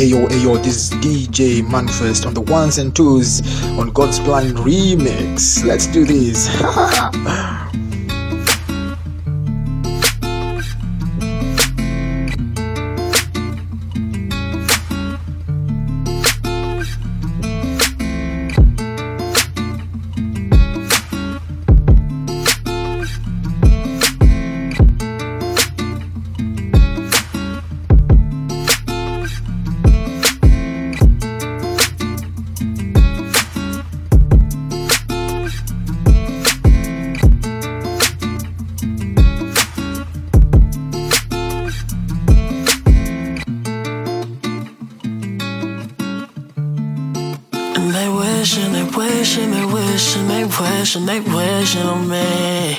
Ayo, ayo, this is DJ Manifest on the ones and twos on God's Plan Remix. Let's do this. they wishing on me.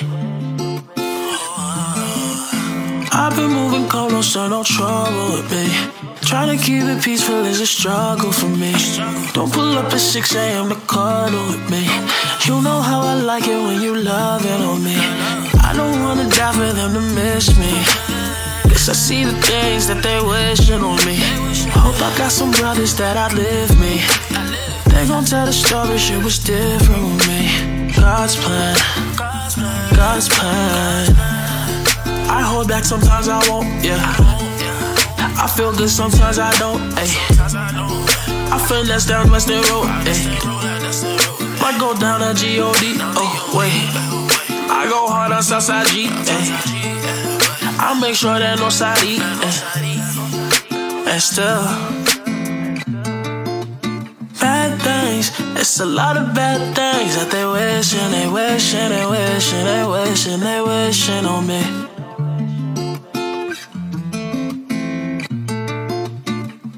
I've been moving cold, sun, no trouble with me. Trying to keep it peaceful is a struggle for me. Don't pull up at 6 a.m. to cuddle with me. You know how I like it when you love it on me. I don't wanna die for them to miss me. Guess I see the things that they wishing on me. Hope I got some brothers that outlive me. They gon' tell the story, shit was different with me. God's plan, God's plan. I hold back sometimes I won't, yeah. I feel good sometimes I don't, ayy. I finesse down Western Road, ayy. Might go down to G-O-D, oh, wait. I go hard on Southside G, ayy. I make sure that no side E, ayy. And still, It's a lot of bad things that they wishing, they wishing, they wishing, they wishing, they wishing on me.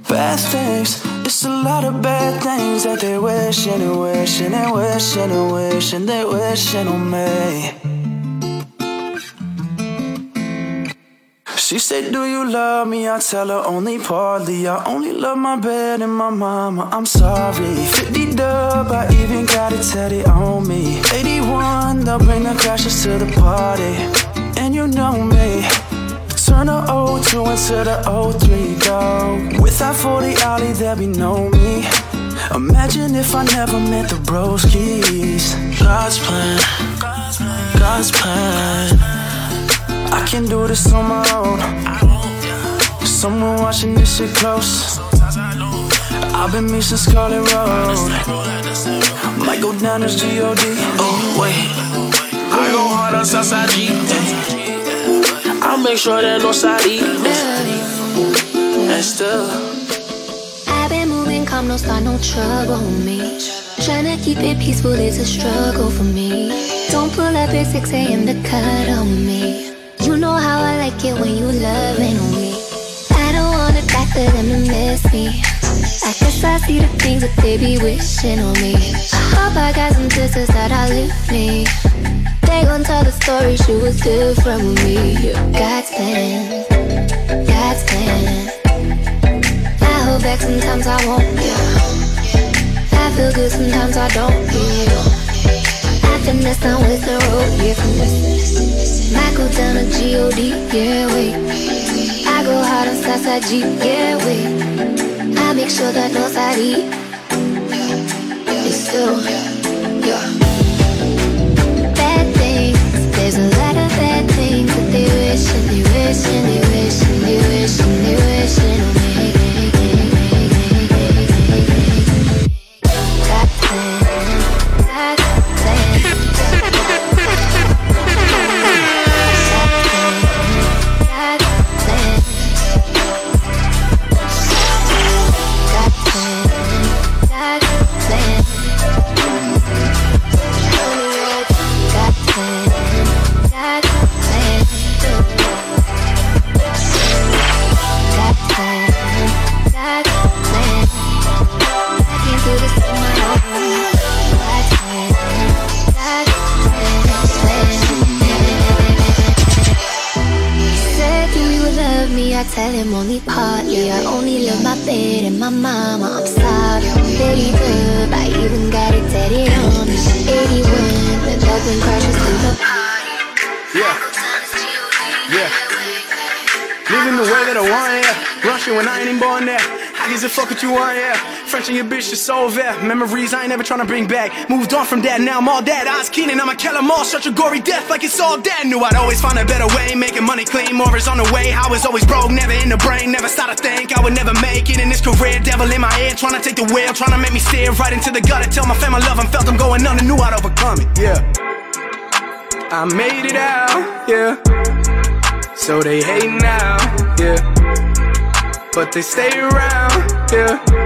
Bad things. It's a lot of bad things that they wishing, they wishing, they wishing, they wishing, they wishing on me. She said, Do you love me? I tell her only partly. I only love my bed and my mama. I'm sorry. 50 dub, I even got it tatted on me. 81, they'll bring the crashes to the party. And you know me. Turn the 02 into the 03, go. With that 40 Ollie, there be no me. Imagine if I never met the broskies. God's plan, God's plan. I can do this on my own. Someone watching this shit close. I've been missing Scarlet Road. Might go down as G-O-D. Oh, wait. I go hard on Southside G. I'll make sure that no side E. And still. I've been moving calm, no start, no trouble with me. Tryna keep it peaceful is a struggle for me. Don't pull up at 6 a.m. to cut on me. You know how I like it when you loving me. I don't wanna die for them to miss me. I guess I see the things that they be wishing on me. I hope I got some sisters that outlive me. They gon' tell the story, she was different with me. God's plan, God's plan. I hold back sometimes I won't, yeah. I feel good sometimes I don't, yeah. I finesse down with the road, yeah, finesse. Go down to G-O-D, yeah, wait. I go hard on Southside G, yeah, wait. I make sure that no side E. It's still, yeah. Bad things, there's a lot of bad things that they wish and they wish and they wish and they wish and they wish and Got the way that I want, yeah. Rushing when I ain't even born there. Is it fuck what you want, yeah. French and your bitch is so vet. Memories I ain't never trying to bring back. Moved on from that, now I'm all dead. Eyes keening, I'ma kill them all. Such a gory death, like it's all dead. Knew I'd always find a better way. Making money clean, more is on the way. I was always broke, never in the brain. Never start to think I would never make it in this career. Devil in my head, trying to take the wheel. Trying to make me stare right into the gutter. Tell my family love them, felt I'm going under. Knew I'd overcome it, yeah. I made it out, yeah. So they hate now, yeah. But they stay around, yeah.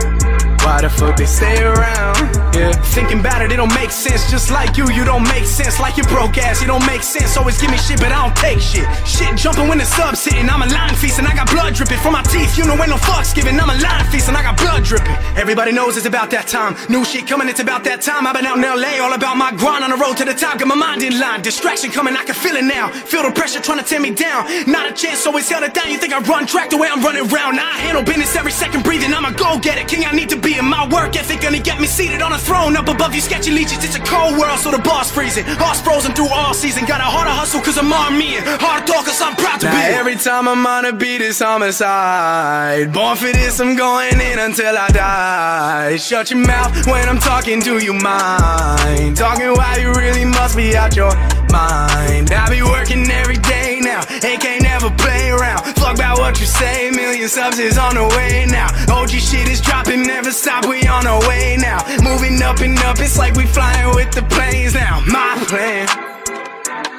Why the fuck they stay around? Yeah. Thinking about it, it don't make sense. Just like you, you don't make sense. Like your broke ass, you don't make sense. Always give me shit, but I don't take shit. Shit jumping when the sub's hitting. I'm a line feast and I got blood dripping from my teeth. You know ain't no fucks given. I'm a line feast and I got blood dripping. Everybody knows it's about that time. New shit coming, it's about that time. I've been out in LA, all about my grind on the road to the top. Got my mind in line. Distraction coming, I can feel it now. Feel the pressure trying to tear me down. Not a chance, always held it down. You think I run track the way I'm running around? Now I handle business every second breathing. I'm a go get it. King, I need to be in my work ethic. Gonna get me seated on a throne up above you sketchy leeches. It's a cold world, so the boss freezing. Heart's frozen through all season. Got a harder hustle, cause I'm on me. Hard talk, cause I'm proud to now be. Every time I'm on a beat, it's homicide. Born for this, I'm going in until I die. Shut your mouth when I'm talking to you, mind. Talking while you really must be out your mind. I be working every day now, and can't never play around. Fuck about what you say, million subs is on the way now. OG shit is dropping, never stop, we on our way now. Moving up and up, it's like we flying with the planes now. My plan.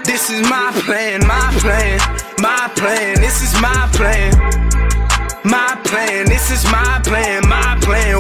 This is my plan, my plan, my plan, this is my plan. My plan, this is my plan, my plan.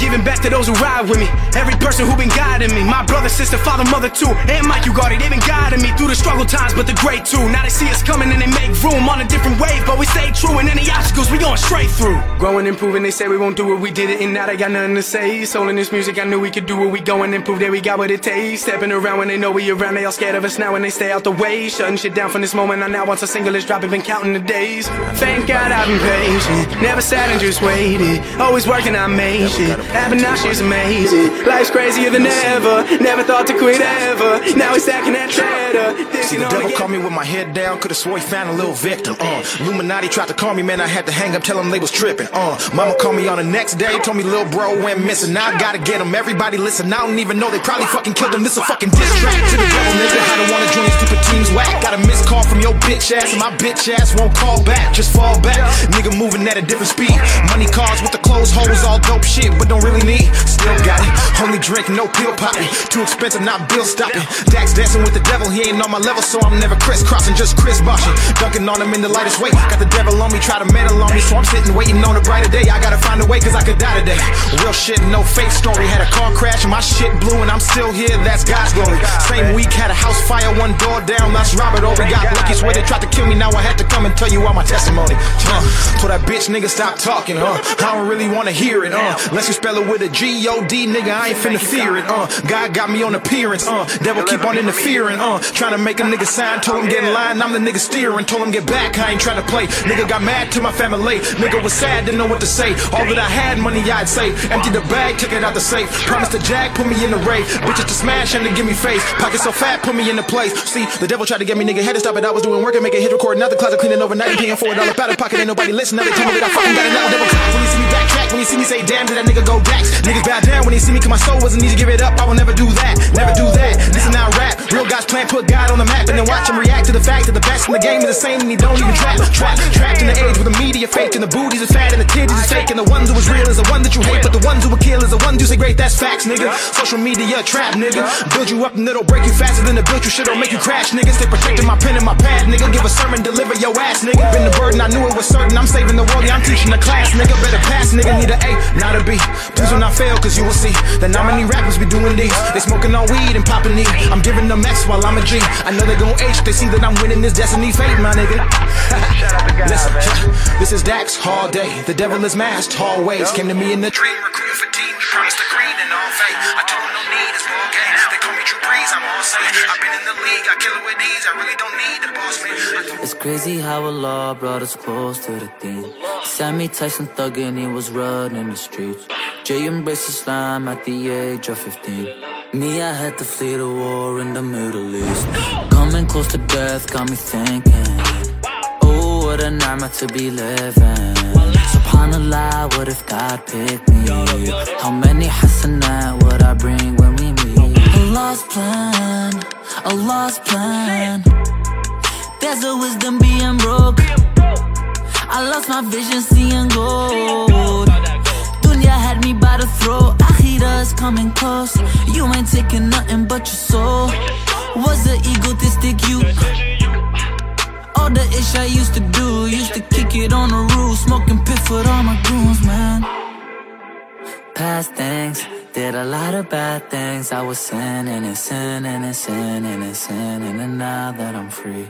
Giving back to those who ride with me. Every person who been guiding me. My brother, sister, father, mother too. And Mike, it. They been guiding me through the struggle times, but the great too. Now they see us coming and they make room on a different wave. But we stay true and any obstacles we going straight through. Growing, improving, they say we won't do it. We did it and now they got nothing to say. Soul in this music, I knew we could do it. We going and prove that we got what it takes. Stepping around when they know we around. They all scared of us now and they stay out the way. Shutting shit down from this moment on now. Once a single is dropping, been counting the days. Thank God I've been patient. Never sat and just waited. Always working, I made shit. Happen now, she's amazing. Life's crazier than ever. Never thought to quit ever. Now we stacking that cheddar. See, the devil caught me with my head down. Could've swore he found a little victim. Uh, Illuminati tried to call me, man. I had to hang up, tell them they was tripping. Uh, mama called me on the next day, told me little bro went missing. Now I gotta get him. Everybody listen. I don't even know they probably fucking killed him. This a fucking diss track to the devil, nigga. I don't wanna join these stupid teams whack. Got a missed call from your bitch ass, and my bitch ass won't call back. Just fall back. Nigga moving at a different speed. Money cars with the clothes holes, all dope shit, but don't really need. Still got it. Only drink, no pill popping. Too expensive, not bill stopping. Dax dancing with the devil, he ain't on my level, so I'm never crisscrossing, just Chris boshing. Dunking on him in the lightest way. Got the devil on me, try to meddle on me, so I'm sitting waiting on a brighter day. I gotta find a way, cause I could die today. Real shit, no fake story. Had a car crash, and my shit blew, and I'm still here, that's God's glory. Same week, had a house fire, one door down, lost Robert over. Got lucky, swear they tried to kill me, now I had to come and tell you all my testimony. Uh, told that bitch nigga stop talking, uh. I don't really wanna hear it, uh. Unless you spell it with a G-O-D, nigga, I ain't finna fear it, uh. God got me on appearance, uh. Devil keep on interfering, uh. Trying to make a nigga sign, told him get in line, I'm the nigga steering, told him get back, I ain't trying to play. Nigga got mad to my family, nigga was sad, didn't know what to say. All that I had, money I'd save. Emptied the bag, took it out the safe. Promised the jack, put me in the rave. Bitches to smash and to give me face. Pocket so fat, put me in the place. See, the devil tried to get me, nigga, had to stop it. I was doing work and make a hit record, not the closet cleaning overnight, paying for a dollar out of pocket, ain't nobody listening. Now they tell me that I fucking got it now. Devil clap when you see me backtrack, when you see me say damn, did that nigga go dax? Niggas bow down when they see me, cause my soul wasn't easy, to give it up. I will never do that, never do that. Listen now, rap. Real guys plan, put God on the map, and then watch him react to the fact that the best in the game is the same, and he don't even trap. Trap, trapped in the age with the media fake, and the booties are fat, and the titties is fake, and the ones who was real is the one that you hate, but the ones who will kill is ones who say great, that's facts, nigga. Social media trap, nigga. Build you up and it'll break you faster than the build you shit or make you crash, nigga. Stay protecting my pen and my pad, nigga. Give a sermon, deliver your ass, nigga. Been the burden, I knew it was certain. I'm saving the world, yeah, I'm teaching the class, nigga. Better pass, nigga. Need a A, not a B. Please do not fail, cause you will see that not many rappers be doing these. They smoking on weed and popping E. I'm giving them X while I'm a G. I know they gon' H, they see that I'm winning this destiny fate, my nigga. Shout out, I got it. Listen, this is Dax all day. The devil is masked always. Came to me in the dream, for team. Promised the green and all fake. I told them no need, it's ball games. They call me Drew Brees, I'm all safe. I've been in the league, I kill it with ease. I really don't need the boss man. It's crazy how Allah brought us close to the thing. Sammy Tyson thugging, he was running the streets. Jay embraced Islam at the age of 15. Me, I had to flee the war in the Middle East. Coming close to death got me thinking. Oh, what a ni'mah to be living. SubhanAllah, what if God picked me? How many hasanat would I bring when we meet? A lost plan, a lost plan. There's a wisdom being broke. I lost my vision, seeing gold. Dunya had me by the throat. Akhirah's coming close. You ain't taking nothing but your soul. Was the egotistic you? All the ish I used to do. Used to kick it on the roof. Smoking piff with all my goons, man. Past things. Did a lot of bad things. I was sinning and sinning and sinning and sinning. And now that I'm free.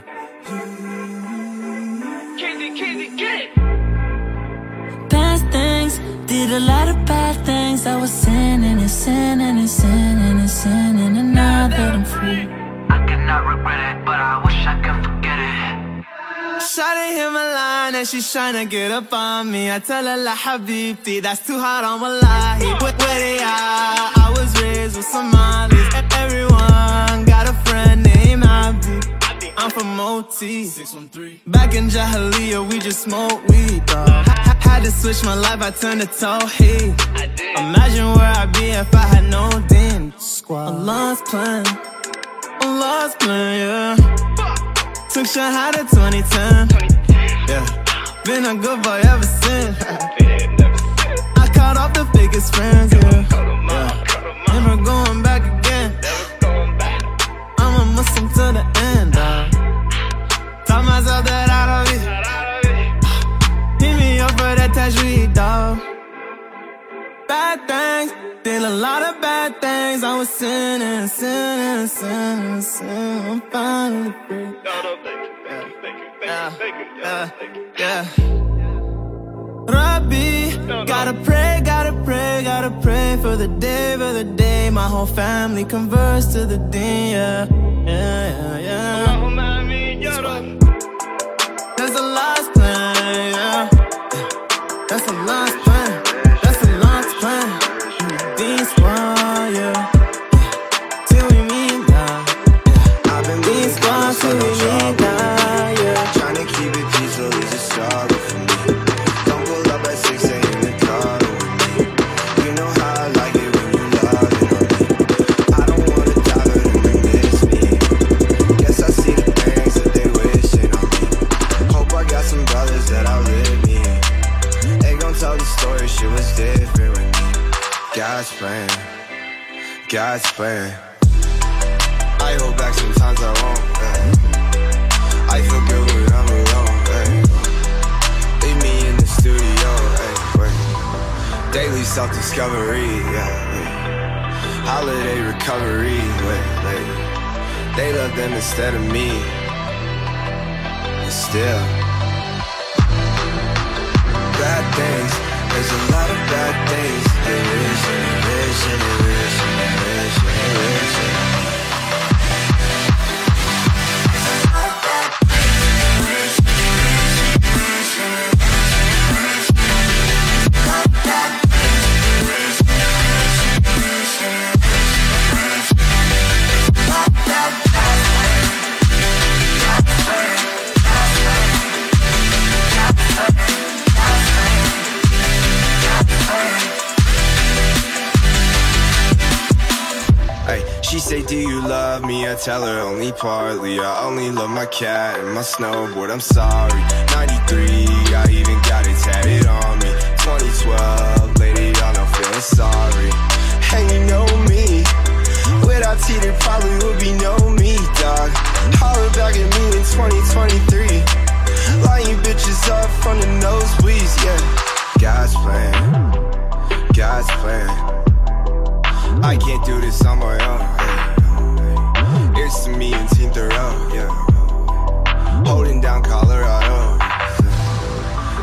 Past things, did a lot of bad things. I was sinning and sinning and sinning and sinning, and now that I'm free, I cannot regret it, but I wish I could. Shawty hit my line and she's tryna get up on me. I tell her la habibti, that's too hard on wallahi. Where, where they are? I was raised with Somalis. Everyone got a friend named Abdi. I'm from OT. 613. Back in Jahiliyyah, we just smoke weed, dog. Ha- had to switch my life, I turned to Tawheed. Imagine where I'd be if I had no deen. Squad. Allah's plan. Allah's plan, yeah. Took Shahada 2010. Yeah. Been a good boy ever since. I caught off the biggest friends, yeah. yeah. Never going back again. I'm a Muslim to the end, uh. dog. Taught myself that I don't be. Hit me up for that tajweed, dog. Bad things, did a lot of bad things. I was sinning, sinning, sinning, sinning. I'm finally. Yeah. Rabbi, gotta pray, gotta pray, gotta pray for the day, for the day my whole family converts to the deen, yeah, yeah, yeah, yeah. God's plan. I hold back sometimes I won't. yeah. I feel good when I'm alone. Hey. Leave me in the studio. Wait. Daily self discovery. Yeah. Holiday recovery. They love them instead of me. But still. Bad things. There's a lot of bad things. They wish and they and they wish and she say, Do you love me? I tell her only partly. I only love my cat and my snowboard. I'm sorry. 93, I even got it tatted on me. 2012, lady, y'all not feeling sorry. And you know me. Without T, there probably would be no me, dog. Holler back at me in 2023. Line you bitches up from the nosebleeds, yeah. God's plan. God's plan. I can't do this on my own. To me and Team Thoreau, yeah. Holding down Colorado.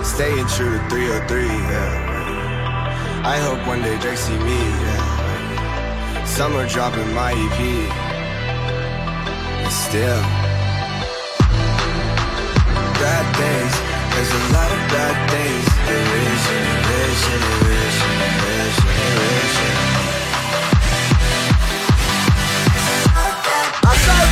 Staying true to 303, yeah. I hope one day Drake see me, yeah. Summer dropping my EP. And still. Bad things, there's a lot of bad things. They wish and they wish and they wish and they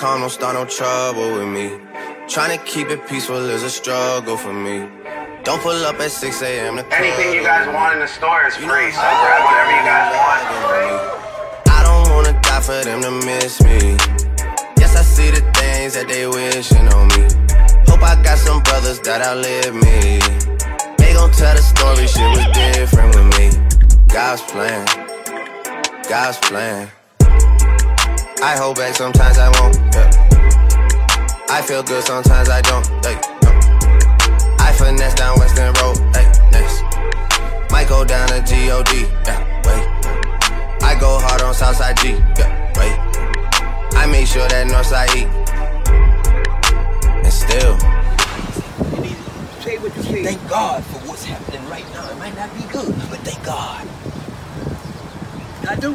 calm, don't start no trouble with me. Trying to keep it peaceful is a struggle for me. Don't pull up at 6 a.m. Anything you guys want in the store is free, so grab whatever you guys want. I don't wanna die for them to miss me. Yes, I see the things that they wishing on me. Hope I got some brothers that outlive me. They gon' tell the story, shit was different with me. God's plan, God's plan. I hold back, sometimes I won't. Yeah. I feel good, sometimes I don't. Hey, no. I finesse down Western Road. Hey, next. Might go down to God. Yeah, wait. I go hard on Southside G. Yeah, wait. I make sure that Northside E. And still. Say what you say. Thank God for what's happening right now. It might not be good, but thank God. I do.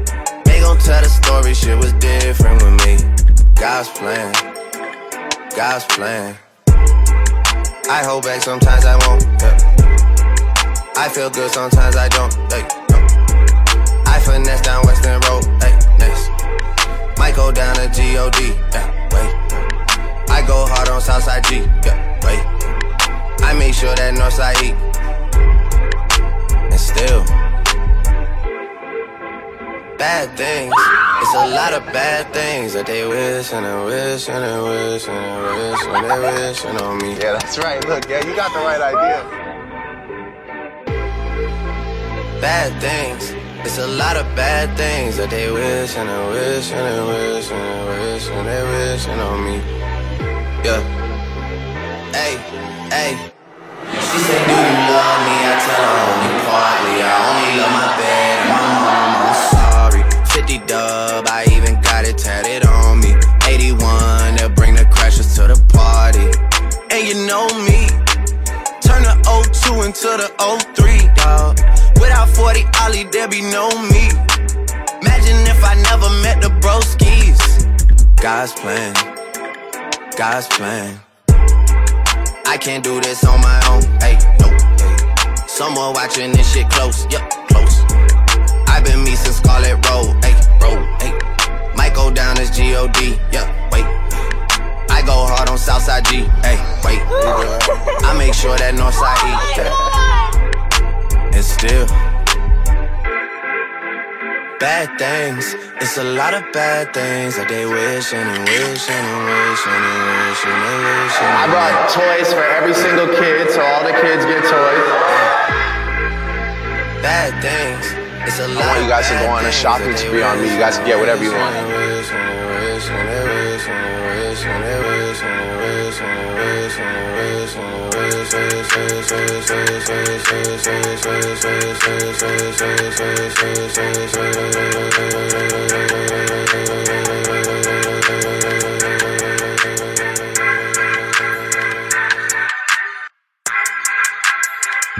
Gon' tell the story, shit was different with me. God's plan, God's plan. I hold back, sometimes I won't. Yeah. I feel good, sometimes I don't. Hey, no. I finesse down Western Road. Hey, next. Might go down to God. Yeah, wait. I go hard on Southside G. Yeah, wait. I make sure that Northside E. And still. Bad things. It's a lot of bad things that they wish and they wish and they wish and they wish and they wishing on me. Yeah, that's right. Look, yeah, you got the right idea. Bad things. It's a lot of bad things that they wish and they wish and they wish and they wish and they wishing on me. Yeah. Hey, hey. She say, Do you love me? I tell her only partly. I only love my bed 50 dub, I even got it tatted on me. 81, they'll bring the crashers to the party. And you know me. Turn the 02 into the 03, dawg. Without 40 Ollie, there be no me. Imagine if I never met the broskies. God's plan, God's plan. I can't do this on my own. Hey, no, hey. Someone watching this shit close, yep, close. I've been me since Scarlet road, hey. Go down as G-O-D, yeah, wait. I go hard on Southside G, hey, wait. I make sure that Northside E. And still. Bad things, it's a lot of bad things that they wishing and wishing and wishing and wishing and wishing. I brought toys for every single kid, so all the kids get toys. Bad things, it's a lot I want you guys to go on a shopping spree on me. You guys can get whatever you want.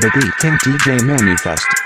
The Beat King DJ Manifest.